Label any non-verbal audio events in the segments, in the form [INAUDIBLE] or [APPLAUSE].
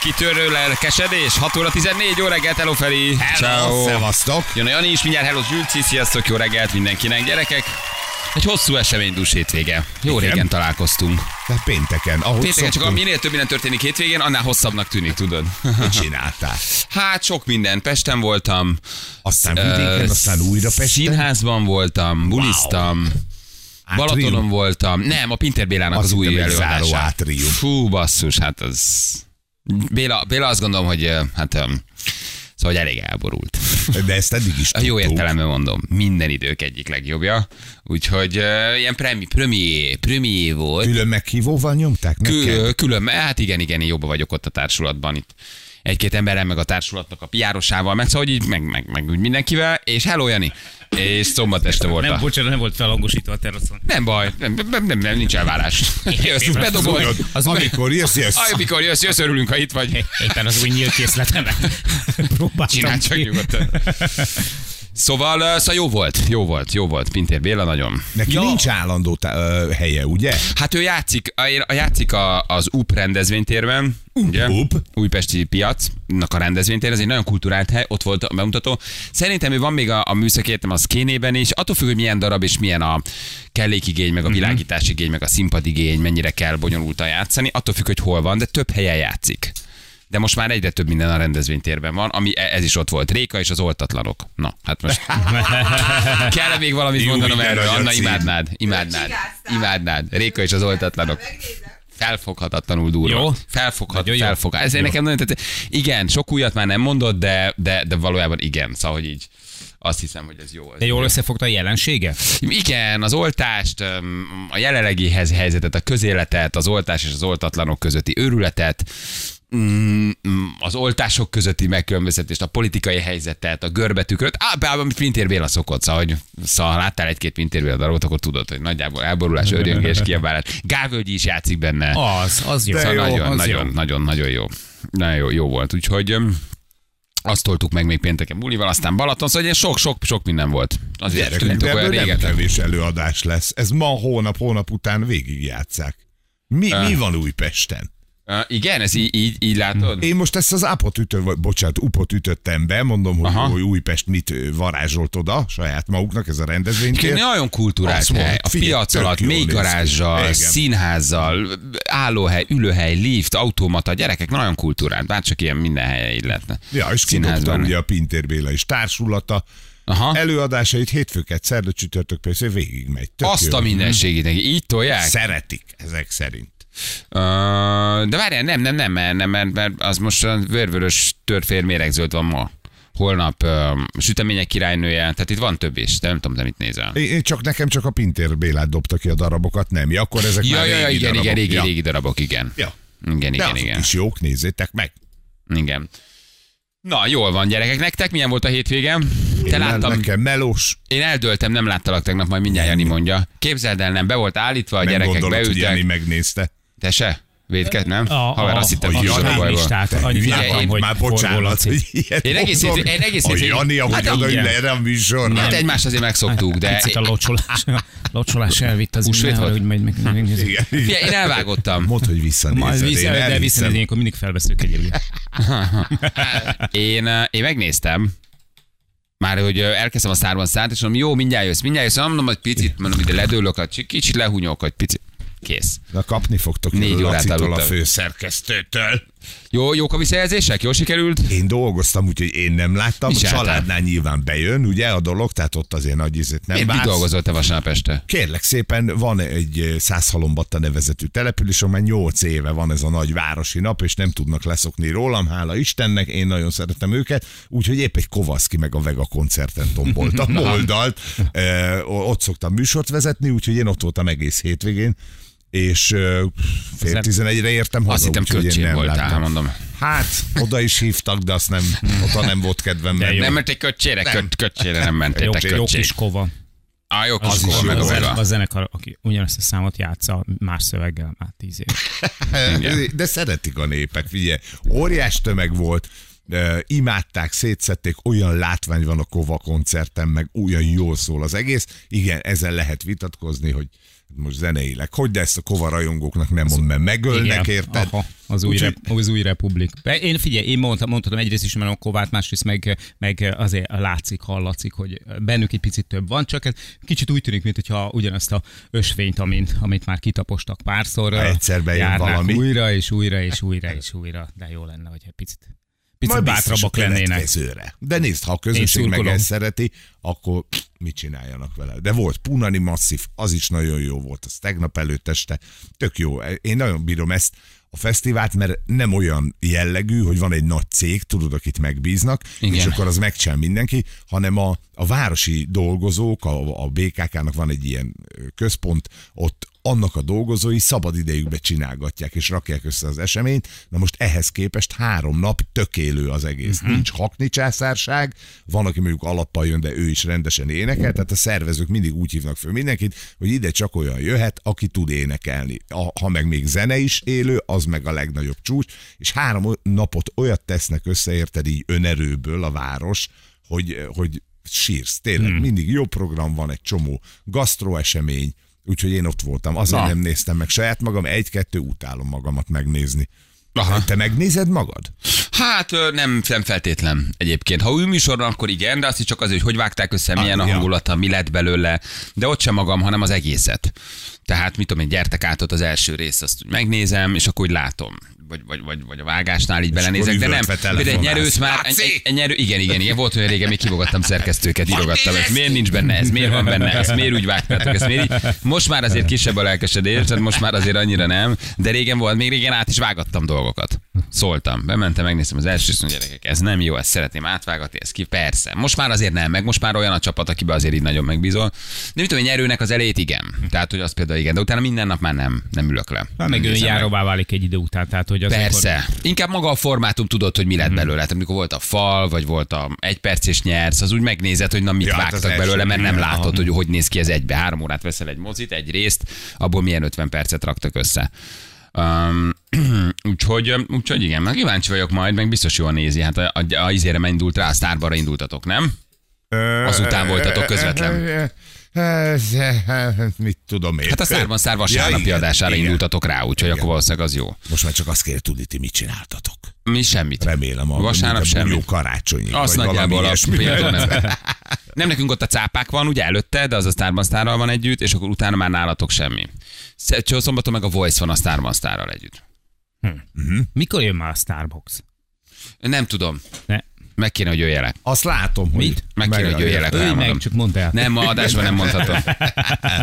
Kitörő lelkesedés, 6 óra 14, jó reggelt, hello Feri. Hello, szevasztok. Jön a Jani is, mindjárt hello Zsülci, sziasztok, jó reggelt mindenkinek, gyerekek. Egy hosszú eseménydús hétvége. Jó Igen. régen találkoztunk. De pénteken, ahogy Pénteken csak a szoktunk, minél több minden történik hétvégén, annál hosszabbnak tűnik, tudod. mit csináltál? [LAUGHS] Hát sok minden. Pesten voltam. Aztán vidéken, aztán újra Pesten. Színházban voltam, buliztam. Balatonon voltam. Nem, a Pinter Bélának Azt az új előadása. Fú, basszus, hát az... Béla, Béla azt gondolom, hogy hát... Szóval, hogy elég elborult. De ezt eddig is A jó tudtuk. értelemben mondom, minden idők egyik legjobbja. Úgyhogy uh, ilyen premi, premier, premier volt. Külön meghívóval nyomták neked? Kül, külön, hát igen, igen, én jobban vagyok ott a társulatban itt. Egy-két emberrel, meg a társulatnak a piárosával, meg szóval hogy így, meg, meg, meg úgy mindenkivel, és hello Jani, és szombat este volt. Nem, bocsánat, nem volt felhangosítva a teraszon. nem baj, nem, nem, nem, nem nincs elvárás. Jössz, bedobod. Tudod, Az amikor jössz, jössz. Amikor jössz, jössz, örülünk, ha itt vagy. Éppen az új nyílt készletemet próbáltam Csinálj csak nyugodtan. Szóval, ö, szóval jó volt, jó volt, jó volt. Pintér Béla nagyon. Neki Ja. nincs állandó tá- ö, helye, ugye? Hát ő játszik, a, a játszik a, az UP rendezvénytérben, ugye? UP. Újpesti piacnak a rendezvénytér, ez egy nagyon kulturált hely, ott volt a bemutató. Szerintem ő van még a, a műszaki egyetem a szkénében is, attól függ, hogy milyen darab és milyen a kellékigény, meg a világításigény, meg a színpadigény, mennyire kell bonyolultan játszani, attól függ, hogy hol van, de több helyen játszik. De most már egyre több minden a rendezvénytérben van, ami e- ez is ott volt. Réka és az oltatlanok. Na, hát most [LAUGHS] kell még valamit Jó, mondanom erről? Anna, imádnád, imádnád, imádnád. Réka és az oltatlanok. Felfoghatatlanul durva. Jó. Felfoghat, felfog. Ezért Jó. nekem nagyon tetszett. Igen, sok újat már nem mondott, de, de, de valójában igen. Szóval, hogy így azt hiszem, hogy ez jó. Ez De jól jó. összefogta a jelensége? Igen, az oltást, a jelenlegi hez- helyzetet, a közéletet, az oltás és az oltatlanok közötti őrületet, mm, mm, az oltások közötti megkülönböztetést, a politikai helyzetet, a görbetükröt, á, bár amit Pintér Béla szokott, szóval, hogy szóval láttál egy-két Pintér Béla darabot, akkor tudod, hogy nagyjából elborulás, örjöngés, kiabálás. Gávölgyi is játszik benne. Az, az jó. De Szóval jó, nagyon, az nagyon, jó. nagyon, nagyon jó. Nagyon jó, jó volt. Úgyhogy azt toltuk meg még pénteken bulival, aztán Balaton, szóval ilyen sok, minden volt. Azért Gyerekek, tűnt olyan régen. kevés előadás lesz. Ez ma, hónap, hónap után végigjátszák. Mi, mi van Újpesten? Uh, igen, ez így, így, így látod? Én most ezt az ápot ütő, vagy bocsánat, upot ütöttem be, mondom, hogy, Aha. hogy Újpest mit ö, varázsolt oda saját maguknak, ez a. Egyébként nagyon mondom, hely. A figyelj, piac alatt mély garázsal, színházzal, állóhely, ülőhely, lift, automata, gyerekek nagyon kulturált. Bárcsak ilyen minden helye így lehetne. Ja, és kidobta ugye a Pintér Béla is társulata. Aha. Előadásait hétfőket, szerda, csütörtök persze végig megy. Tök Azt jó. a mindenségét. Így tolják? Szeretik ezek szerint. De várjál, nem, nem, nem, mert, nem, mert, mert az most vörvörös törfér méregzöld van ma. Holnap uh, sütemények királynője, tehát itt van több is, de nem tudom, te mit nézel. Én, csak nekem csak a Pintér Bélát dobta ki a darabokat, nem? Ja, akkor ezek Ja, már ja, régi igen, darabok. igen, régi, ja. régi darabok, igen. Ja. Igen, De igen, igen. is jók, nézzétek meg. Igen. Na, jól van, gyerekek. Nektek milyen volt a hétvégem? Te Én láttam, Nekem melós. én eldöltem, nem láttalak tegnap, majd mindjárt Jani mondja. Képzeld el, nem, be volt állítva, a Nem gyerekek gondolod, hogy Jani beültek. megnézte. Te se? Védket, nem? Haver, azt hittem, a hogy Jani a listát, én hogy Már bocsánat, hogy ilyet Én egész mondok. én egész A Jani, ahogy Hát oda ül erre a műsorra. Hát egymást azért megszoktuk, de... Picit a locsolás, a [LAUGHS] locsolás elvitt az Húsvét innen, volt? hogy megy, meg, meg, Igen. Figyelj, én elvágottam. Mondd, hogy visszanézed. majd én vissza, de visszanézni, akkor mindig felveszünk egyébként. [LAUGHS] Én, eh, én megnéztem, már hogy eh, elkezdtem a szárban szállt, és mondom, jó, mindjárt jössz, mindjárt jössz, mondom, hogy picit, mondom, ide ledőlök, hogy kicsit lehunyok, hogy picit. Kész. Na kapni fogtok Négy órát Lacitól a aludtam. főszerkesztőtől. Jó, jók a visszajelzések? Jól sikerült? Én dolgoztam, úgyhogy én nem láttam. Mi A családnál nyilván bejön, ugye a dolog, tehát ott azért nagy ízét nem Miért vársz. dolgozott te vasárnap este? Kérlek szépen, van egy eh, Százhalombatta nevezetű település, amely 8 éve van ez a nagy városi nap, és nem tudnak leszokni rólam, hála Istennek, én nagyon szeretem őket, úgyhogy épp egy Kovaszki meg a Vega koncerten tomboltam [LAUGHS] oldalt, Eh, ott szoktam műsort vezetni, úgyhogy én ott voltam egész hétvégén, és fél tizenegyre értem haza. Azt hittem úgyhogy én köcség nem voltál, láttam. mondom. Hát, oda is hívtak, de azt nem, oda nem volt kedvem menni. jó. Nem mentél köcsére? Köt, köcsére nem Jó, mentétek jó köcség. kis kova. Ah, jó kis Az is kova, jó meg a volt. vega. A zenekar, aki ugyanezt a számot játsza más szöveggel már tíz év. De szeretik a népek, figyelj. Óriás tömeg volt, imádták, szétszették, olyan látvány van a Kova koncerten, meg olyan jól szól az egész. Igen, ezzel lehet vitatkozni, hogy most zeneileg, hogy de ezt a Kova rajongóknak nem mond, mert megölnek, érted? Aha, az, új Úgyhogy- rep, az új republik. Én figyelj, én mondtam, mondhatom egyrészt is, mert a kovát, másrészt meg, meg azért látszik, hallatszik, hogy bennük egy picit több van, csak ez kicsit úgy tűnik, mintha ugyanazt a ösvényt, amit, amit már kitapostak párszor, Ha egyszer bejön valami. újra, és újra, és újra, és újra, de jó lenne, hogy egy picit, picit Majd bátrabbak lennének. De nézd, ha a közönség meg ezt szereti, akkor mit csináljanak vele. De volt Punani Masszív, az is nagyon jó volt, az tegnap előtt este, tök jó. Én nagyon bírom ezt a fesztivált, mert nem olyan jellegű, hogy van egy nagy cég, tudod, akit megbíznak, Igen. és akkor az megcsinál mindenki, hanem a, a városi dolgozók, a, a BKK-nak van egy ilyen központ, ott annak a dolgozói szabad idejükbe csinálgatják és rakják össze az eseményt. Na most ehhez képest három nap tökélő az egész. Uh-huh. Nincs hakni császárság, van, aki mondjuk alappal jön, de ő is rendesen énekel, tehát a szervezők mindig úgy hívnak föl mindenkit, hogy ide csak olyan jöhet, aki tud énekelni. A, ha meg még zene is élő, az meg a legnagyobb csúcs, és három napot olyat tesznek össze, érted így önerőből a város, hogy, hogy sírsz. Tényleg, hmm. mindig jó program van, egy csomó gasztroesemény, úgyhogy én ott voltam. Azért Na. nem néztem meg saját magam, egy-kettő utálom magamat megnézni. Aha. Te megnézed magad? Hát nem, nem feltétlen egyébként. Ha új műsor van, akkor igen, de azt is csak azért, hogy hogy vágták össze, milyen Ah, a hangulata, mi lett belőle. De ott sem magam, hanem az egészet. Tehát mit tudom én, gyertek át ott az első részt, azt úgy megnézem, és akkor úgy látom. Vagy, vagy, vagy, vagy a vágásnál így belenézek, de nem. Például egy nyerőt már, egy, egy, egy nyerő, igen, igen, igen, volt olyan régen, még kivogattam szerkesztőket, írogattam, ez miért nincs benne, ez miért van benne, ez miért úgy vágtátok, ez miért így. Most már azért kisebb a lelkesedés, tehát most már azért annyira nem, de régen volt, még régen át is vágattam dolgokat. Szóltam, bementem, megnéztem az első mondom, gyerekek, ez nem jó, ezt szeretném átvágatni, ez ki, persze. Most már azért nem, meg most már olyan a csapat, akiben azért így nagyon megbízol. De mit tudom, én, nyerőnek az elejét igen. Tehát, hogy az például igen, de utána minden nap már nem, nem ülök le. Hát meg önjáróvá válik egy idő után, tehát hogy az Persze. Inkább maga a formátum tudod, hogy mi lett belőle. Tehát amikor volt a fal, vagy volt a egy perc és nyersz, az úgy megnézed, hogy na mit Ja, hát vágtak belőle, mert nem látod, hogy hogy néz ki ez egybe. Három órát veszel egy mozit, egy részt, abból milyen 50 percet raktak össze. Um, [CLEARS THROAT] úgyhogy, úgyhogy igen, meg kíváncsi vagyok majd, meg biztos jól nézi. Hát a, a, a izére indult rá, a sztárbarra indultatok, nem? Azután voltatok közvetlen. Mit tudom én. Hát a szárban szár vasárnapi igen, adására igen. indultatok rá, úgyhogy Igen. akkor valószínűleg az jó. Most már csak azt kéne tudni, ti mit csináltatok. Mi semmit. Remélem a Vasárnap semmi. bunyó karácsonyig. Azt nagyjából a például nem. [LAUGHS] Nem nekünk ott a cápák van, ugye előtte, de az a Starban Starral van együtt, és akkor utána már nálatok semmi. Csó szombaton meg a Voice van a Starban Starral együtt. Mikor jön már a Starbucks? Nem tudom. Ne. Meg kéne, hogy jöjjelek. Azt látom, hogy... Mit? Meg kéne, hogy jöjjelek. Ölj meg, csak mondd el. Nem, ma adásban nem [LAUGHS] mondhatom.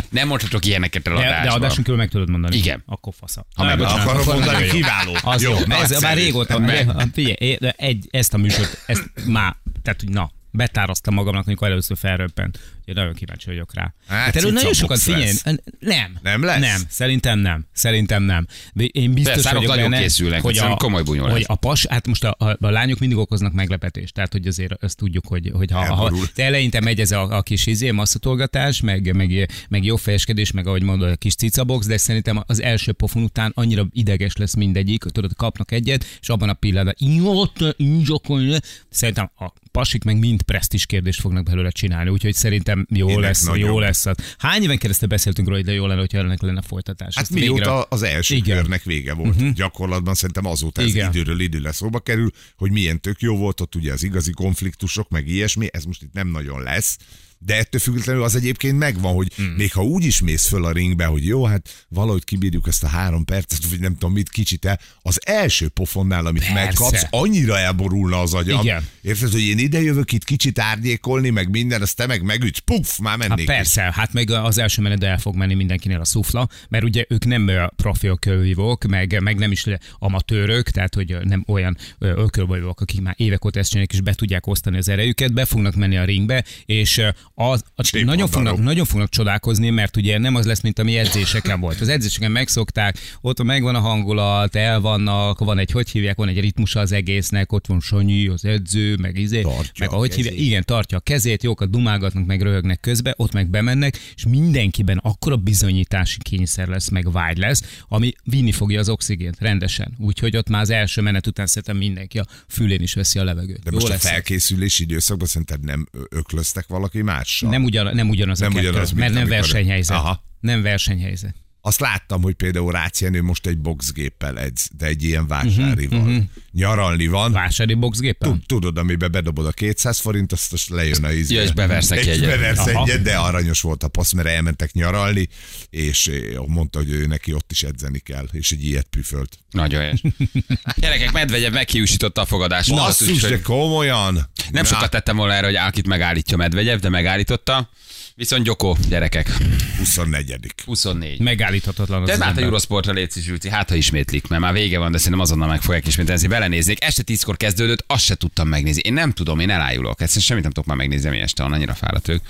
Nem mondhatok ilyeneket el De, de adásban. adáson kívül meg tudod mondani. Igen. Akkor fasza. Ha meg akkor mondani, kiváló. Az jó, ez már régóta. De- Figyelj, de egy, ezt a műsort, ezt már, tehát hogy na, betáraztam magamnak, amikor először felröppent. Úgyhogy nagyon kíváncsi vagyok rá. Hát, Hát, nagyon sokat figyelj. Nem. Nem lesz? Nem. Szerintem nem. Szerintem nem. De én biztos Persze, vagyok nagyon benne, készülnek, hogy a, komoly bunyó hogy a pas, hát most a, a, a, lányok mindig okoznak meglepetést, tehát hogy azért ezt tudjuk, hogy, hogy ha, ha de eleinte megy ez a, a kis izé, masszatolgatás, meg, meg, meg jó fejeskedés, meg ahogy mondod, a kis cicabox, de szerintem az első pofon után annyira ideges lesz mindegyik, tudod, kapnak egyet, és abban a pillanatban, "Ilyot, inzsokolj", szerintem a pasik meg mind presztis kérdést fognak belőle csinálni, úgyhogy szerintem jó Ének lesz, nagyon. jó lesz. Hány éven keresztül beszéltünk róla, hogy de jó lenne, hogyha ennek lenne folytatás. Hát Ezt végre- mióta az első Igen. körnek vége volt. Uh-huh. Gyakorlatban szerintem azóta ez Igen. időről időre szóba kerül, hogy milyen tök jó volt ott ugye az igazi konfliktusok, meg ilyesmi, ez most itt nem nagyon lesz. De ettől függetlenül az egyébként megvan, hogy hmm. még ha úgy is mész föl a ringbe, hogy jó, hát valahogy kibírjuk ezt a három percet, vagy nem tudom mit kicsit el, az első pofonnál, amit Persze. megkapsz, annyira elborulna az agyam. Igen. Érted, hogy én ide jövök itt kicsit árnyékolni, meg minden, azt te meg megütsz, puff, már Hát mennék is. persze, hát meg az első menetben el fog menni mindenkinél a szufla, mert ugye ők nem profi ökölvívók, meg, meg nem is amatőrök, tehát hogy nem olyan ö, ökölvívók, akik már évek óta ezt csinálják, és be tudják osztani az erejüket, be fognak menni a ringbe, és az, az nagyon, van, fognak, nagyon fognak csodálkozni, mert ugye nem az lesz, mint ami edzéseken volt. Az edzéseken megszokták, ott megvan a hangulat, el vannak, van egy, hogy hívják, van egy ritmusa az egésznek, ott van Sanyi, az edző, meg izé, Tartja meg a ahogy hívják, igen, tartja a kezét, jókat dumálgatnak, meg röhögnek közbe, ott meg bemennek, és mindenkiben akkora bizonyítási kényszer lesz, meg vágy lesz, ami vinni fogja az oxigént rendesen. Úgyhogy ott már az első menet után szerintem mindenki a fülén is veszi a levegőt. De Jó most a lesz. felkészülési időszakban szerinted nem öklöztek valaki mással? Nem, ugyan, nem ugyanaz Nem a ugyanaz, mert nem versenyhelyzet. Aha. Nem versenyhelyzet. Azt láttam, hogy például Rácz Jenő most egy boxgéppel edz, de egy ilyen vásárival. Mhm, Nyaralni van. Vásári boxgépen? Tud- Tudod, amiben bedobod a 200 forint, azt, azt lejön a izé. Ja, és beversz neki És egyet. beversz egyet, de aranyos volt a passz, mert elmentek nyaralni, és eh, mondta, hogy ő neki ott is edzeni kell, és egy ilyet püfölt. Nagyon helyes. [LAUGHS] Gyerekek, Medvegyev meghiúsította a fogadást. Basszus, de komolyan. nem Na, sokat tettem volna erre, hogy Alkit megállítja Medvegyev, de megállította. Viszont Gyoko, gyerekek, 24. 24. Megállíthatatlan az De az hát a. Eurosportra légy Zsülci, hát ha ismétlik, mert már vége van, de szerintem azonnal meg fogják ismételni, belenéznék. Este tízkor kezdődött, azt se tudtam megnézni. Én nem tudom, én elájulok. Egyszerűen semmit nem tudok már megnézni, ami este van, annyira fáradt ők.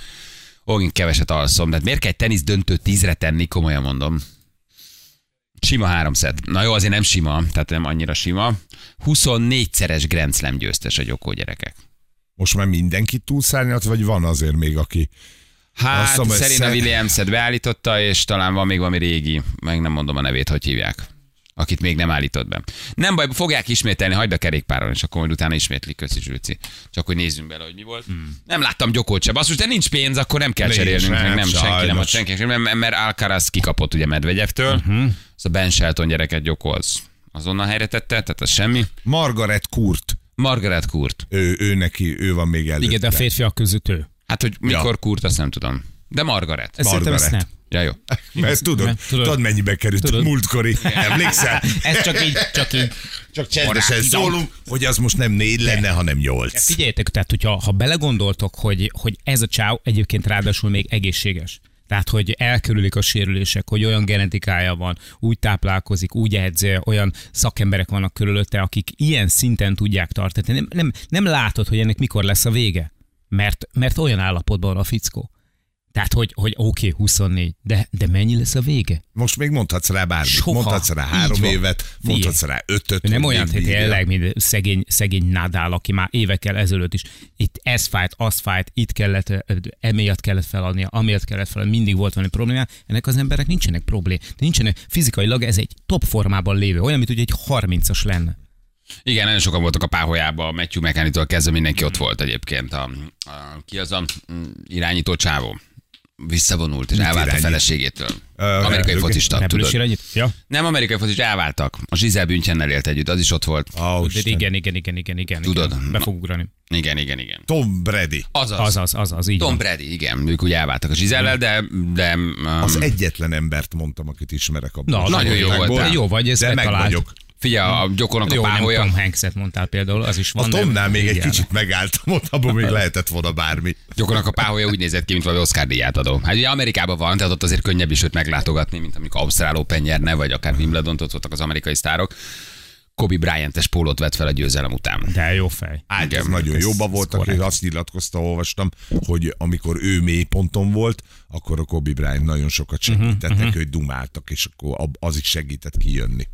Én keveset alszom, de hát miért kell egy tenisz döntő tízre tenni, komolyan mondom. Sima három szett. Na jó, azért nem sima, tehát nem annyira sima. 24-szeres Grand Slam győztes a Gyokó gyerekek. Most már mindenki túlszárnyalt, vagy van azért még, aki... Hát Azt mondom, ez Serena szer- Williams-et beállította, és talán van még valami régi, meg nem mondom a nevét, hogy hívják akit még nem állított be. Nem baj, fogják ismételni, hagyd a kerékpáron, és akkor majd utána ismétlik, köszi Zsülci. Csak hogy nézzünk bele, hogy mi volt. Hmm. Nem láttam Gyokót se. Basszus, de nincs pénz, akkor nem kell Nincs, cserélnünk, meg nem, nem, senki nem ad senki, mert, mert Alcaraz kikapott ugye Medvegyevtől, uh-huh. az a Ben Shelton gyereket Gyokó az azonnal helyre tette, tehát az semmi. Margaret Kurt, Margaret Kurt. ő, ő neki, ő van még előtte. Igen, de a férfiak között ő. Hát, hogy mikor Kurt, azt nem tudom. De Margaret. Ez szerintem ezt Margaret. nem. Ja, jó. Mert tudod, Mert tudod, tudod, mennyibe került Tudod. a múltkori, emlékszel? [LAUGHS] Ez csak így, csak így. Csak csendesen szólunk, hogy az most nem négy lenne, hanem nyolc. Figyeljetek, tehát hogyha ha belegondoltok, hogy, hogy ez a csáv egyébként ráadásul még egészséges. Tehát, hogy elkerülik a sérülések, hogy olyan genetikája van, úgy táplálkozik, úgy edz, olyan szakemberek vannak körülötte, akik ilyen szinten tudják tartani. Nem, nem, nem látod, hogy ennek mikor lesz a vége. Mert, mert olyan állapotban van a fickó. Tehát, hogy, hogy oké, okay, 24, de, de mennyi lesz a vége? Most még mondhatsz rá bármit. Soha. Mondhatsz rá három évet, mondhatsz rá ötöt. Nem olyan, hogy tényleg, mint szegény, szegény Nadal, aki már évekkel ezelőtt is itt ez fájt, az fájt, itt kellett, emiatt kellett feladnia, amiatt kellett feladnia, mindig volt valami probléma. Ennek az emberek nincsenek problém. Nincsenek fizikailag, ez egy top formában lévő, olyan, mint hogy egy 30-as lenne. Igen, nagyon sokan voltak a páholyában, a Matthew McCanny-től kezdve mindenki ott volt egyébként. A, a, ki az a mm, irányító csávó? Visszavonult, és elvált a feleségétől. Ö, Amerikai repülő- focista, Repülős tudod? irányít? Ja. Nem amerikai focista, elváltak. A Zsizel Büntyennel élt együtt, az is ott volt. Ó, De igen, igen, igen, igen, igen. Tudod. Igen. Be fog ugrani. Igen, igen, igen. Tom Brady. Azaz. Az, az, az, az, így Tom van. Brady, igen. Ők ugye elváltak a Zsizellel, de, de um, Az egyetlen embert mondtam, akit ismerek abban. Na, a nagyon jó voltál. Jó vagy, ez De meg betalált. vagyok. Figyelj, a Gyokornak a Jó, nem páholya. Tom Hanks-et mondtál például, az is van. A Tomnál még egy kicsit megálltam, ott abban még lehetett volna bármi. Gyokornak a páholya úgy nézett ki, mint valami Oscar díját adó. Hát ugye Amerikában van, tehát ott azért könnyebb is őt meglátogatni, mint amikor Ausztrál Open nyerne, vagy akár Wimbledon, ott voltak az amerikai sztárok. Kobe Bryant-es pólót vett fel a győzelem után. De jó fej. Hát ez nagyon jóba voltak, és azt nyilatkozta, olvastam, hogy amikor ő mély ponton volt, akkor a Kobe Bryant nagyon sokat segítettek, uh-huh, hogy dumáltak, és akkor az is segített kijönni.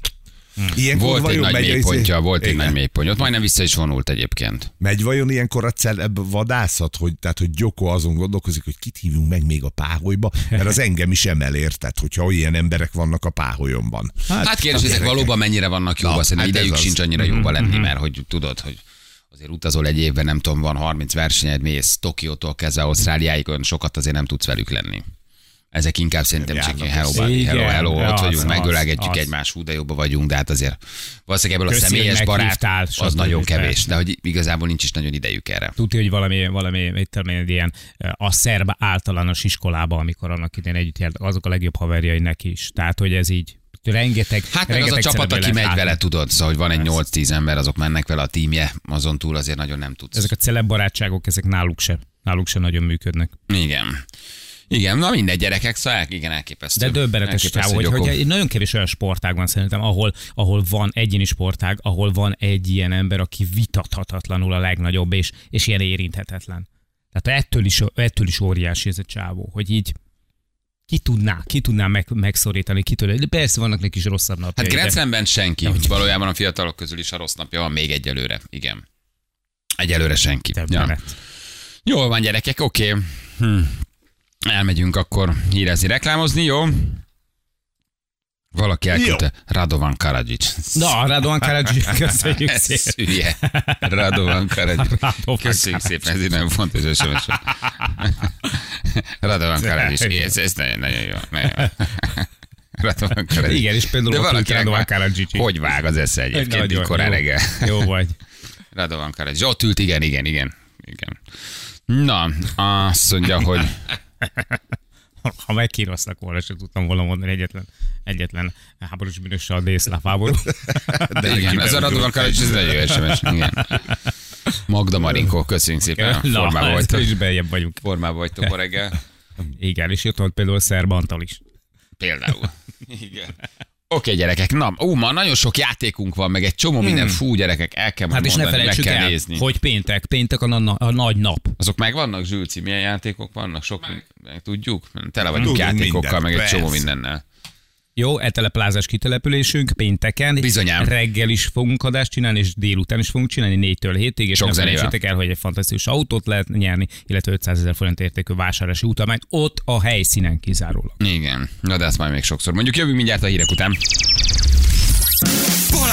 Ilyenkor Volt egy nagy megy a izé- mélypontja, volt egy Igen. nagy mélypontja. Ott majdnem vissza is vonult egyébként. Megy vajon ilyenkor a celeb vadászat, hogy, tehát, hogy Gyoko azon gondolkozik, hogy kit hívjunk meg még a páholyba, mert az engem is emel érted, hogyha ilyen emberek vannak a páholyomban. Hát, hát kérdés, ezek valóban mennyire vannak jóba, Na, szerintem hát idejük az. sincs annyira jóba lenni, mert hogy tudod, hogy azért utazol egy évben, nem tudom, van 30 versenyed, mész Tokiótól kezdve Ausztráliáig, olyan sokat azért nem tudsz velük lenni. Ezek inkább szerintem csak ilyen hello, buddy, hello, hello, ott vagyunk, az, megölegetjük az. egymás, hú, de jobban vagyunk, de hát azért valószínűleg ebből a személyes barát, az nagyon kevés, de hogy igazából nincs is nagyon idejük erre. Tudja, hogy valami, valami mit tudom én, egy ilyen eh, a szerb általános iskolában, amikor annak idején együtt jártak, azok a legjobb haverjai neki is. Tehát, hogy ez így rengeteg Hát meg az a rengeteg csapat, aki megy vele, tudod, szóval, hogy van egy 8-10 ember, azok mennek vele a tímje, azon túl azért nagyon nem tudsz. Ezek a celeb barátságok, ezek náluk se, náluk se nagyon működnek. Igen. Igen, na mindegy gyerekek, szóval igen, elképesztő. De döbbenetes csávó, hogy, Gyoko. hogy nagyon kevés olyan sportág van szerintem, ahol, ahol van egyéni sportág, ahol van egy ilyen ember, aki vitathatatlanul a legnagyobb, és, és ilyen érinthetetlen. Tehát ettől is, ettől is óriási ez a csávó, hogy így ki tudná, ki tudná meg, megszorítani, ki tudná. De persze vannak neki is rosszabb napjai. Hát Slamben senki. Valójában a fiatalok közül is a rossz napja van még egyelőre. Igen. Egyelőre senki. de Ja. Jól van, gyerekek, oké. Hm. Elmegyünk akkor hírezni, reklámozni, jó? Valaki elküldte. Radovan Karadzsics. Na, Radovan Karadzsi, köszönjük Ez szépen. hülye. Radovan Karadzsics. [LAUGHS] Köszönjük szépen, ez egy nagyon fontos SMS. Radovan Karadzsics. Ez, ez nagyon, nagyon jó. Nagyon jó. Radovan Karadzsics. Igen, és például De valakinek Radovan Karadzsics. Hogy vág az esze egyébként így korán jó. reggel? Jó vagy. Radovan Karadzsics. Ott ült, igen, igen, igen. igen. Na, azt mondja, hogy Ha megkíroztak volna, sem tudtam volna mondani egyetlen, egyetlen háborús bűnössel a délszláv háború. De igen, ez a Radovan Karadzsics, ez nagyon jó SMS. Igen. Magda Marinkó, köszönjük szépen. Formában Na, vagytok. is beljebb vagyunk. Formában vagytok ma reggel. Igen, és jött volt például Szerb Antal is. Például. Igen. Oké, gyerekek, na, ó, ma nagyon sok játékunk van, meg egy csomó minden, fú, gyerekek, el kell Hmm. Hát és ne mondani, felejtsük kell el, nézni. hogy péntek, péntek a, na- a nagy nap. Azok megvannak, Zsülci, milyen játékok vannak? Sok, meg, meg tudjuk? Tele vagyunk Tudunk játékokkal, mindent, meg egy csomó mindennel. Jó, eteleplázás kitelepülésünk pénteken. Bizonyám. Reggel is fogunk adást csinálni, és délután is fogunk csinálni 4-től 7-ig, és Sok zenével. el, hogy egy fantasztikus autót lehet nyerni, illetve 500 ezer forint értékű vásárlási utalmányt ott a helyszínen kizárólag. Igen, na de ezt majd még sokszor. Mondjuk jövünk mindjárt a hírek után.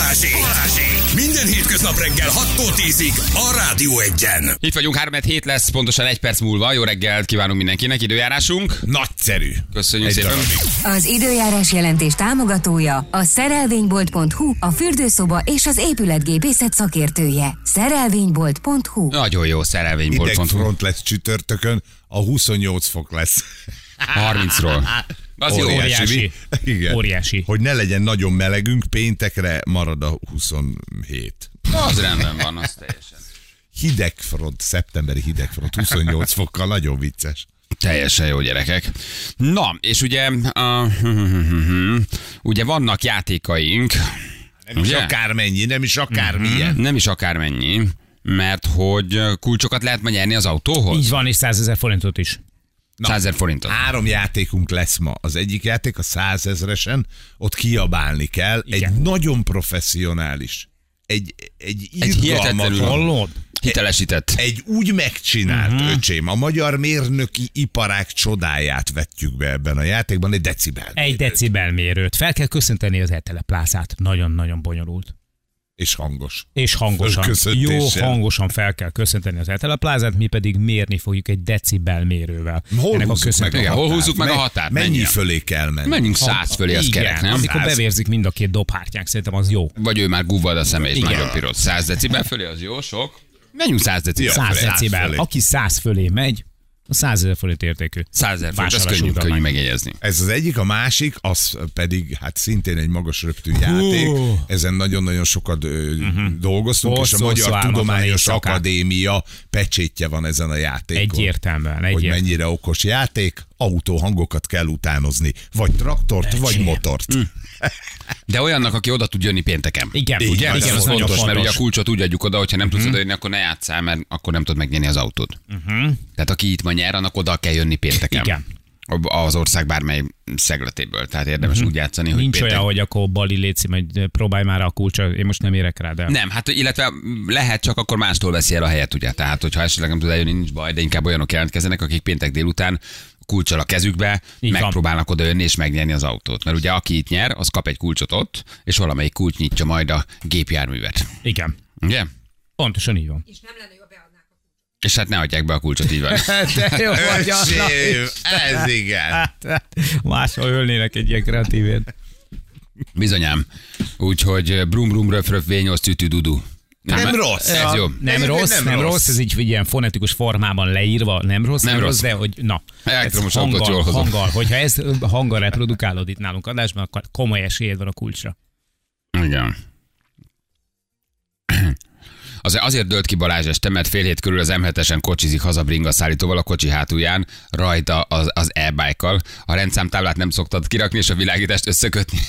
Balázsék! Balázsék! Minden hétköznap reggel 6-tól 10-ig a Rádió Egyen. Itt vagyunk, 3 hét lesz, pontosan egy perc múlva. Jó reggelt kívánunk mindenkinek, időjárásunk. Nagyszerű. Köszönjük Egy szépen. darabig. Az időjárás jelentés támogatója a szerelvénybolt.hu, a fürdőszoba és az épületgépészet szakértője. Szerelvénybolt.hu Nagyon jó, szerelvénybolt.hu. Idegfront lesz csütörtökön, a 28 fok lesz. 30-ról. Az. Óriási. mi? Igen. Óriási. Hogy ne legyen nagyon melegünk, péntekre marad a 27. Az rendben van, az teljesen. Hidegfront, szeptemberi hidegfront, 28 fokkal, nagyon vicces. Teljesen jó gyerekek. Na, és ugye, uh, ugye vannak játékaink, Nem is Ugye? akármennyi, nem is akármilyen. nem is akármennyi, mert hogy kulcsokat lehet ma nyerni az autóhoz. Így van, és 100 ezer forintot is. 100 ezer forintot. Három játékunk lesz ma. Az egyik játék a százezresen, ott kiabálni kell. Igen. Egy nagyon professzionális, egy, egy, irgalmatlan? Hitelesített. egy úgy megcsinált uh-huh. öcsém, a magyar mérnöki iparág csodáját vetjük be ebben a játékban, egy decibel. Egy decibelmérőt. Fel kell köszönteni az eteleplázát. Nagyon-nagyon bonyolult. És hangos. És hangosan. Jó hangosan fel kell köszönteni az eteleplázát, mi pedig mérni fogjuk egy decibel mérővel. Hol Ennek húzzuk meg a Igen, hol határt? húzzuk meg a határt? Mennyi Mennyire? fölé kell menni? Menjünk száz fölé, az Igen, kerek, nem? amikor Száz. bevérzik mind a két dobhártyánk, szerintem az jó. Vagy ő már guvad a szeme, és Igen. nagyon piros. 100 decibel fölé, az jó, sok. Menjünk 100 decibel. Jó. 100 fölé, decibel. Aki 100 fölé megy, 100 ezer forint értékű. 100 ezer forint, Vásárlási könnyű, könnyű megjegyezni. Ez az egyik, a másik, az pedig hát szintén egy magas röptű játék. Ezen nagyon-nagyon sokat ö, dolgoztunk, és a Magyar Tudományos. Akadémia pecsétje van ezen a játékon. Egyértelműen, Hogy egyértelműen. mennyire okos játék, autóhangokat kell utánozni. Vagy traktort, vagy Öcsém. motort. De olyannak, aki oda tud jönni pénteken. Igen, Igen, Ugye? ez Igen, az az nagyon fontos, mert fontos. ugye a kulcsot úgy adjuk oda, hogyha nem tudsz odajönni, akkor ne játszál, mert akkor nem tudod megnyerni az autót. Tehát aki itt ma nyer, annak oda kell jönni pénteken. Igen. Az ország bármely szegletéből. Tehát érdemes úgy játszani, hogy Nincs péntek... olyan, hogy akkor Bali léci, majd próbálj már a kulcsot, én most nem érek rá, de... Nem, hát illetve lehet, csak akkor mástól veszi el a helyet, ugye. Tehát, hogyha esetleg nem tud eljönni, nincs baj, de inkább olyanok jelentkezzenek, akik péntek délután kulcsal a kezükbe, Így van. megpróbálnak oda jönni és megnyerni az autót. Mert ugye aki itt nyer, az kap egy kulcsot ott, és valamelyik kulcs nyitja majd a gépjárművet. Igen. Ugye? Pontosan így van. És hát ne adják be a kulcsot, így van. [LAUGHS] De jó vagy, Öcsém, ez igen. Máshol ölnének egy ilyen kreatívért. Bizonyám. Úgyhogy brum brum röf röf V8 tütü dudu. Nem rossz. Ez jó. Nem, rossz, nem, rossz. ez így ilyen fonetikus formában leírva, nem rossz, nem, Nem rossz, rossz. de hogy na, Elektromos ez hanggal, jól hozom. hanggal, hogyha ezt hanggal reprodukálod itt nálunk adásban, akkor komoly esélyed van a kulcsra. Igen. Az, [CLEARS THROAT] azért dölt ki Balázs este, mert fél hét körül az M7-esen kocsizik haza bringa szállítóval a kocsi hátulján, rajta az, az e-bike-kal. A rendszámtáblát nem szoktad kirakni, és a világítást összekötni.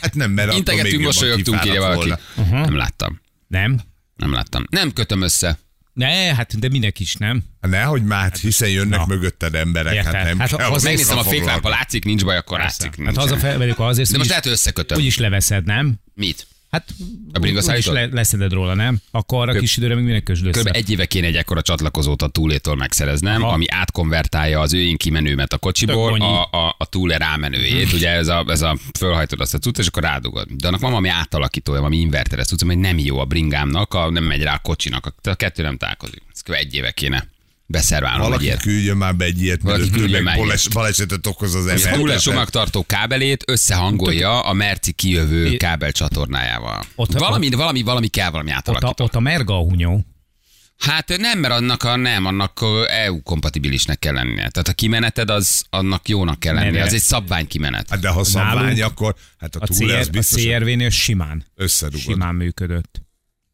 Hát nem, mert [LAUGHS] Integetünk, mosolyogtunk, írja valaki. volna. Nem láttam. Nem? Nem láttam. Nem kötöm össze. Ne, hát de minek is, nem? Nehogy már, hiszen jönnek Na. mögötted emberek. Érted. Hát nem Hát kell az Megnéztem a féklámpa, látszik, nincs baj, akkor látszik. Hát nincs. hazafelvelük azért, De most lehet, hogy összekötöm. úgyis leveszed, nem? Mit? Hát A bringa úgyis szállítod? le, leszeded róla, nem? Akkor arra kis időre még minek közd össze. Egy éve kéne egy ekkora csatlakozót a túlétól megszereznem, Aha. ami átkonvertálja az ő kimenőmet a kocsiból a, a, a túle rámenőjét. Ugye ez a, ez a fölhajtod azt a cuccot, és akkor rádugod. De annak van valami átalakítója, valami inverteres cucc, hogy nem jó a bringámnak, a, nem megy rá a kocsinak. A, a kettő nem találkozik. Ez egy éve kéne beszerválnom egy Valaki ilyet. küldjön már be egy ilyet, Valaki küldjön meg bales, balesetet okoz az Ez ember. túl sumagtartó kábelét összehangolja a Merci kijövő kábel csatornájával. Ott- valami, valami, valami kell, valami Ott a, ott a merga a hunyó. Hát nem, mert annak a, nem, annak EU kompatibilisnek kell lennie. Tehát a kimeneted az annak jónak kell lennie. Az egy szabvány kimenet. Hát de ha szabvány, Nálunk akkor hát a, A, túl CR, a biztos, hogy CRV-nél simán, összerugod. simán működött.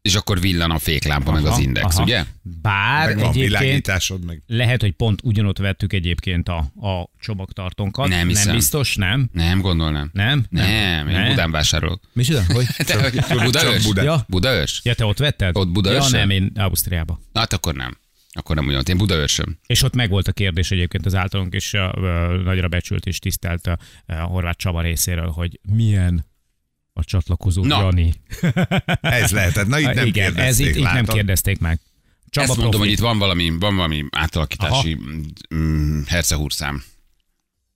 És akkor villan a féklámpa, meg az index, aha. ugye? Bár Meg egyébként meg lehet, hogy pont ugyanott vettük egyébként a, a csomagtartónkat. Nem nem hiszem. biztos, nem? Nem, gondolnám. Nem? Nem, én Nem? Budán vásárolok. Micsoda? Hogy? [LAUGHS] Te, Budaörs? Buda. Ja. Budaörs? Ja, te ott vetted? Ott Budaörsön? Ja, nem, én Ausztriába. Hát akkor nem. Akkor nem ugyanott. Én Budaörsön. És ott meg volt a kérdés egyébként az általunk is uh, uh, nagyra becsült és tisztelt uh, Horváth Csaba részéről, hogy milyen a csatlakozó Na. Jani. [LAUGHS] ez lehetett. Na itt nem Igen, ez itt, itt nem kérdezték meg. Csaba Ezt mondom, hogy itt van valami, van valami átalakítási mm, hercehúrszám.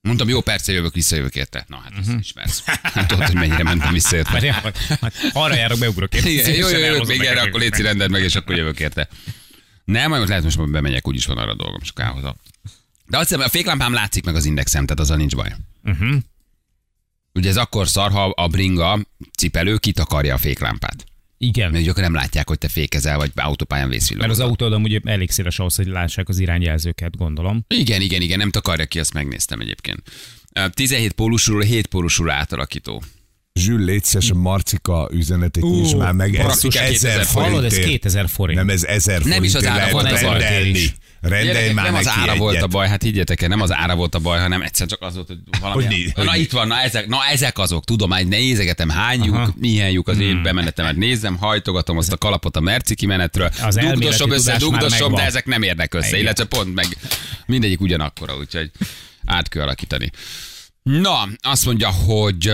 Mondtam, jó perce jövök, visszajövök érte. Na hát, uh-huh. ismersz. Hát tudod, hogy mennyire mentem vissza érte. Várjál, hát, hát arra járok, beugrok. Igen, jó, jó, jó, még erre akkor könyvet. rended meg, és akkor jövök érte. Nem, majd most lehet, most bemegyek, úgyis van arra dolgom, csak elhozom. De azt hiszem, a féklámpám látszik meg az indexem, tehát azzal nincs baj. Uh-huh. Ugye ez akkor szar, ha a bringa cipelő kitakarja a féklámpát. Igen. Mert akkor nem látják, hogy te fékezel, vagy autópályán Mert vészvillogod. az autód amúgy elég széles ahhoz, hogy lássák az irányjelzőket, gondolom. Igen, igen, igen, nem takarja ki, azt megnéztem egyébként. Ö, 17 pólusról 7 pólusról átalakító. Zsül, a Marcika üzenetét nyisd már meg. Ez Marcika 1000 2000 Hallod, ez forintért. 2000 forint. Nem, ez 1000 Nem is az ára, van ez rendelni. Rendelj Gyerekek, már nem az ára egyet. volt a baj, hát higgyetek el, nem az ára volt a baj, hanem egyszer csak az volt, hogy valami. Hogy né- na, hogy- itt van, na ezek, na ezek azok, tudom, már nézegetem, hány lyuk, milyen lyuk az Hmm. én bemenetemet nézem, hajtogatom azt a kalapot a merci kimenetről, Az dugdosom össze, dugdosom, de ezek nem érnek össze, Igen. illetve pont meg mindegyik ugyanakkora, úgyhogy át kell alakítani. Na, azt mondja, hogy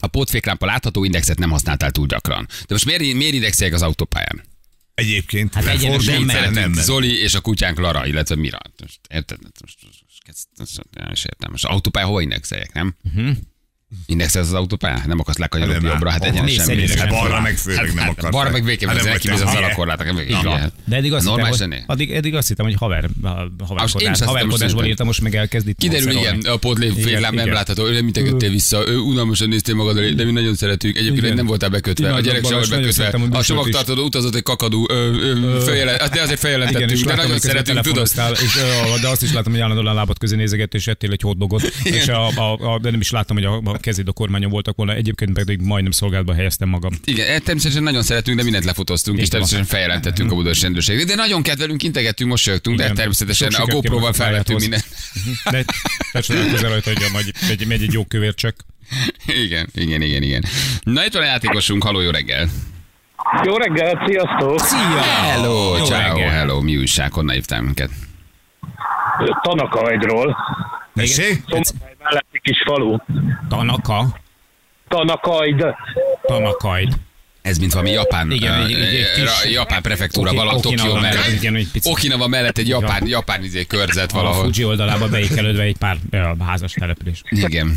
a pótféklámpa látható indexet nem használtál túl gyakran. De most miért, miért indexeljek az autópályán? Egyébként Hát nem fordít, nem nem megy. Zoli és a kutyánk Lara, illetve Mira. Most, érted? Most, most, most, kezd- most, nem is értem. Most autópálya hova indexeljek, nem? Uh-huh. Indexelsz az autópályán? Nem akarsz lekanyarodni Nem, jobbra? Hát mész. szerint Hát sem balra meg főleg nem akar. Balra meg végképp, Hát ez vagy az alakorlátok. Van. De eddig azt, hittem, Normális hogy, lennél? addig, eddig azt hittem, hogy haver, haverkodás, hittem, haverkodásból írtam, most meg elkezd itt Kiderül, igen, a pótlév féklám nem látható, ő nem integettél vissza, ő unalmasan néztél magadra, de mi nagyon szeretünk. Egyébként nem voltál bekötve, a gyerek sem volt bekötve. hogy A csomagtartó utazott egy kakadú, de azért feljelentettünk, de nagyon hogy szeretünk, tudod. de azt is láttam, hogy állandóan a lábad közé nézegettél, és ettél egy hotdogot, és nem is láttam, hogy a, a kezéd a kormányon voltak volna, egyébként pedig majdnem szolgálatba helyeztem magam. Igen, eh, természetesen nagyon szeretünk, de mindent lefotóztunk, és természetesen feljelentettünk a budapesti rendőrségre. De nagyon kedvelünk, integettünk, mosolyogtunk, de természetesen a GoPro-val felvettünk mindent. De te csodálkozol rajta, hogy nagy, megy, megy egy jó kövér csak. Igen, igen, igen, igen. Na itt van a játékosunk, haló, jó reggel. Jó reggelt, sziasztok! Szia! Hello, Jó ciao, reggel. hello, mi újság, honnan hívtál minket? Tanakaidról. Tessék? Szombathely kis falu. Tanaka, Tanakaid. Tanakaid. Ez mint valami japán, Igen, egy- egy- egy kis- japán prefektúra, Oki- valahol Tokió mellett, igen, egy picit. Okinawa mellett egy japán, japán izé körzet A valahol. Fuji oldalába beékelődve egy pár ö, házas település. Igen.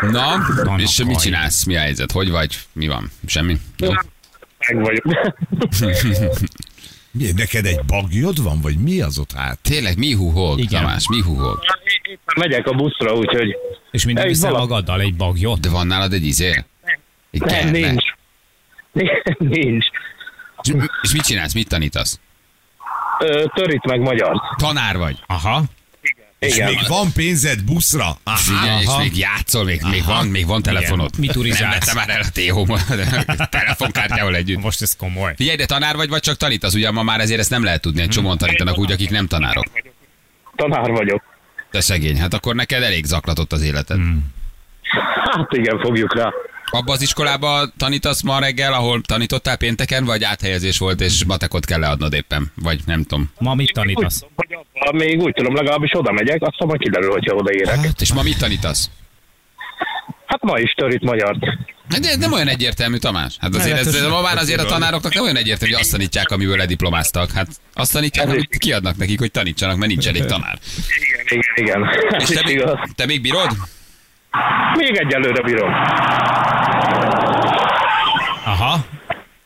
Na, Tanakaid. és mit csinálsz? Mi a helyzet? Hogy vagy? Mi van? Semmi? Jó. Meg vagyok. [LAUGHS] Mi, neked egy bagyod van, vagy mi az ott hát? Tényleg, mi huhog, Igen. Tamás, mi huhog? Éppen megyek a buszra, úgyhogy És mindig Egy viszel valaki- magaddal egy bagyot. De van nálad egy izé? Egy nem, kerne? nincs. [LAUGHS] Nincs. És, és mit csinálsz? Mit tanítasz? Ö, Törít meg magyar. Tanár vagy. Aha. És Igen. még van pénzed buszra? Aha. És aha. még játszol, még, még van, még van telefonod. Igen. Mit turizálsz? Nem már el a téhómat, [LAUGHS] telefonkártyával együtt. Most ez komoly. Figyelj, de tanár vagy, vagy csak tanítasz? Ugye ma már ezért ezt nem lehet tudni, egy csomóan tanítanak úgy, akik nem tanárok. Tanár vagyok. De szegény, hát akkor neked elég zaklatott az életed. Hmm. Hát igen, fogjuk rá. Abba az iskolába tanítasz ma reggel, ahol tanítottál pénteken, vagy áthelyezés volt, és matekot kell leadnod éppen? Vagy nem tudom. Ma mit Úgy tanítasz? tudom, hogy abban még úgy tudom, legalábbis oda megyek, aztán majd kiderül, hogyha odaérek. Hát, és ma mit tanítasz? Hát ma is törít magyart. De nem olyan egyértelmű, Tamás. Hát azért ez, ez ma már azért a tanároknak nem olyan egyértelmű, hogy azt tanítják, amiből lediplomáztak. Hát azt tanítják, amit kiadnak nekik, hogy tanítsanak, mert nincs elég tanár. Igen, igen, igen. És te, még, te még bírod? Még egyelőre bírom. Aha.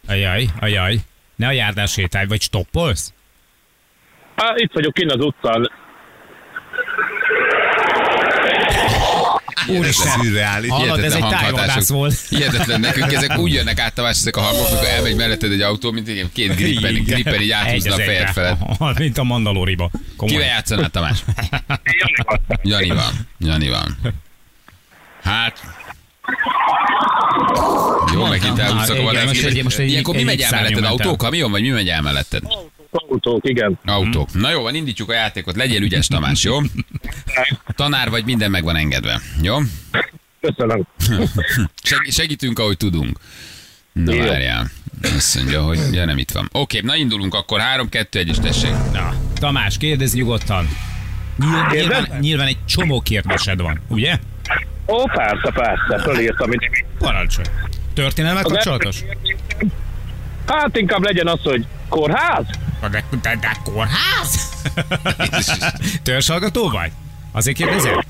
Ajaj, ajaj. Ne a járdás sétálj, vagy stoppolsz? Hát itt vagyok kint az utcán. Úristen. Szürreális. Hallod, ez egy tájvadász volt. Hihetetlen, nekünk ezek úgy jönnek át Tamás, ezek a hangok, amikor elmegy melletted egy autó, mint egy két grippen, grippen így áthúzna a fejed felett. [LAUGHS] Mint a Mandaloriba. Kivel játszanál, Tamás? Jani van. Jani van. Hát... Jó, megint elhúztak volna. most egy- most egy- Ilyenkor mi egy megy el melletted? Autó, kamion, vagy mi megy el melletted? Autók, igen. Autók. Na jó, van, indítjuk a játékot. Legyél ügyes, Tamás, jó? Tanár vagy, minden meg van engedve. Jó? Köszönöm. Segí- segítünk, ahogy tudunk. Na Jó. várjál. Azt mondja, hogy ja, nem itt van. Oké, na indulunk akkor. 3, 2, 1 és tessék. Na, Tamás, kérdezz nyugodtan. Nyilván, nyilván, nyilván egy csomó kérdésed van, ugye? Ó, persze, persze, fölírtam. Parancsolj. Történelmet Az kapcsolatos? Hát inkább legyen az, hogy kórház? De, de, kórház? [LAUGHS] Törzshallgató vagy? Azért kérdezem?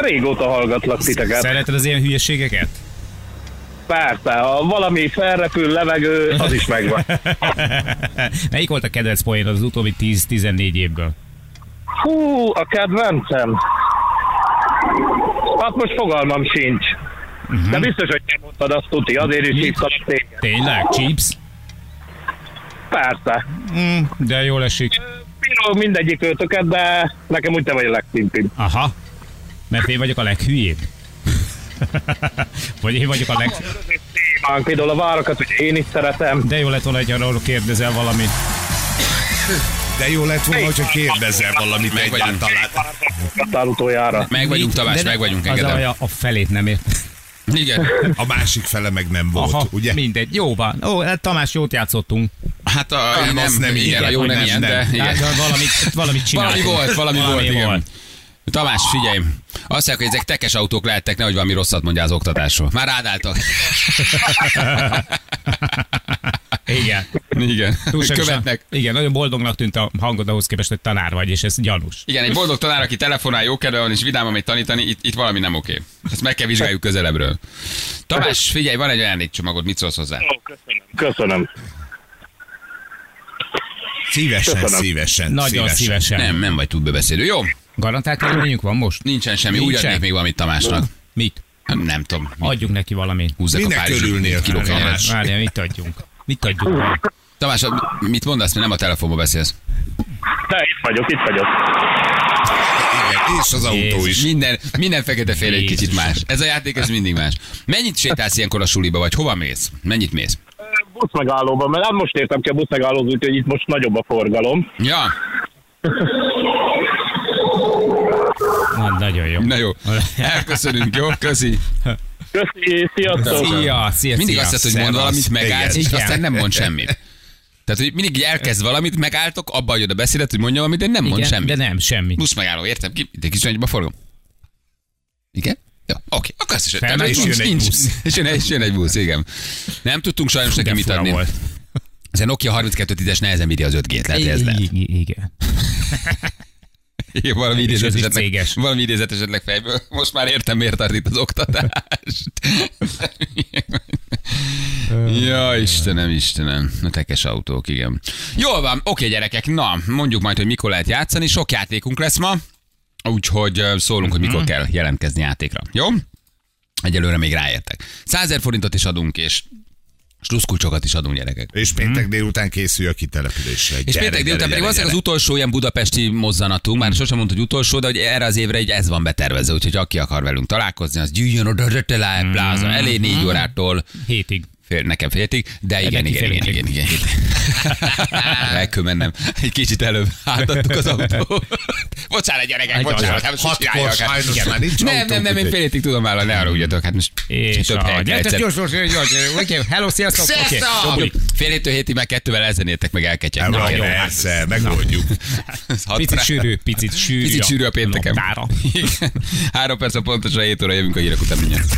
Régóta hallgatlak titeket. Szereted az ilyen hülyeségeket? Persze, ha valami felrepül, levegő, az is megvan. [LAUGHS] Melyik volt a kedvenc poénod az utóbbi 10-14 évből? Hú, a kedvencem. Hát most fogalmam sincs. De biztos, hogy nem mondtad azt tuti, azért is hívtalak téged. Tényleg? Chips? Persze. Mm, de jól esik. Bírom mindegyik őtöket, de nekem úgy te vagy a legszimpibb. Aha. Mert én vagyok a leghülyébb. Vagy én vagyok a leg... Témánk, például a várakat, hogy én is szeretem. De jó lett volna, hogy arról kérdezel valamit. De jó lett volna, hogyha kérdezel valamit Meg vagyunk. egyáltalán. Meg vagyunk, Tamás, meg vagyunk, az a, engedem. a felét nem ért. Igen. A másik fele meg nem volt, Aha, ugye? mindegy. Jó van. Ó, hát Tamás, jót játszottunk. Hát a, Nem, nem, az nem igen, ilyen, a jó nem nem, ilyen, nem. de igen. Hát, de valamit, valamit csináltunk. Valami volt, valami, volt, igen. Tamás, figyelj! Azt mondják, hogy ezek tekes autók lehettek, nehogy valami rosszat mondjál az oktatásról. Már rádáltak. [LAUGHS] Igen. Igen. Túlságosan- Követnek. Igen, nagyon boldognak tűnt a hangod ahhoz képest, hogy tanár vagy, és ez gyanús. Igen, egy boldog tanár, aki telefonál, jó kedve van, és vidáman megy tanítani, itt, itt valami nem oké. Ezt meg kell vizsgáljuk közelebbről. Tamás, figyelj, van egy ajándékcsomagod, mit szólsz hozzá? Köszönöm. Szívesen, Köszönöm. szívesen. Nagyon szívesen. Nem, nem vagy túlbebeszélő. Jó, Garantált élményünk van most? nincsen semmi, úgy Nincsen. adnék még valamit Tamásnak. Mit? Nem tudom. Mit Adjunk neki valamit. húzzak a Minek Párizsi örülnél, kiló. Várjál, mit adjunk? Mit adjunk? Tamás, mit mondasz, mert nem a telefonba beszélsz? De itt vagyok, itt vagyok. Igen, és az autó is. Minden, minden fekete fél egy kicsit más. Ez a játék, ez mindig más. Mennyit sétálsz ilyenkor a suliba, vagy hova mész? Mennyit mész? Buszmegállóban, mert hát most értem ki a buszmegállót, úgyhogy itt most nagyobb a forgalom. Ja, Na, nagyon jó. na jó. [LAUGHS] Elköszönünk, jó? Köszi. Köszi, sziasztok! Szia, szia, Mindig szia. azt hiszed, hogy mond valamit, megállsz, és aztán nem mond semmit. Tehát, hogy mindig elkezd valamit, megálltok, abba hagyod a beszédet, hogy mondja valamit, de nem mond semmit. de nem, semmi. Busz megálló, értem? Ki? De kis forgom. Igen? Jó, oké, akkor ezt is Felmegy, és jön egy busz. És jön, és jön egy busz, igen. Nem tudtunk sajnos neki mit adni. volt. Ez a Nokia 3210-es nehezen vitte az 5G-t, lehet, hogy ez lehet. Igen. [LAUGHS] [LAUGHS] Igen, valami És ez idézet is esetleg, céges. valami idézet esetleg fejből. Most már értem, miért tart itt az oktatást. [LAUGHS] ja, Istenem, Istenem. Na, tekes autók, igen. Jól van, oké gyerekek, na, mondjuk majd, hogy mikor lehet játszani. Sok játékunk lesz ma, úgyhogy szólunk, hogy mikor kell jelentkezni játékra. Jó? Egyelőre még ráértek. 100 forintot is adunk, és sluszkulcsokat is adunk gyerekek. És péntek délután készül a kitelepülésre. És péntek délután pedig valószínűleg az utolsó ilyen budapesti mozzanatunk, már sosem mondta, hogy utolsó, de hogy erre az évre egy ez van betervezve, úgyhogy aki akar velünk találkozni, az gyűjjön oda Rötelá pláza elé négy órától, Hétig. Fél, nekem féltig, de igen, igen, igen, igen, [LAUGHS] igen, igen. El kell mennem. Egy kicsit előbb átadtuk az autót. [LAUGHS] Bocsánat, gyerekek, bocsánat. Hát Hatkor? Hát- sajnos már nincs Nem, nem, nem, én úgyhogy- fél hétig tudom vállalni, ne arra ugyatok, hát most És több helyen Gyertek, gyors, gyors, gyors, gyors, hello, sziasztok! Sziasztok! Fél héttől hétig meg kettővel elzenéltek, meg elketyek. Na, jó. persze, megoldjuk. Hat Picit sűrű, picit sűrű. Picit sűrű a pénteken. Igen. Három perc a pontosan 7 óra jövünk a hírek után mindjárt.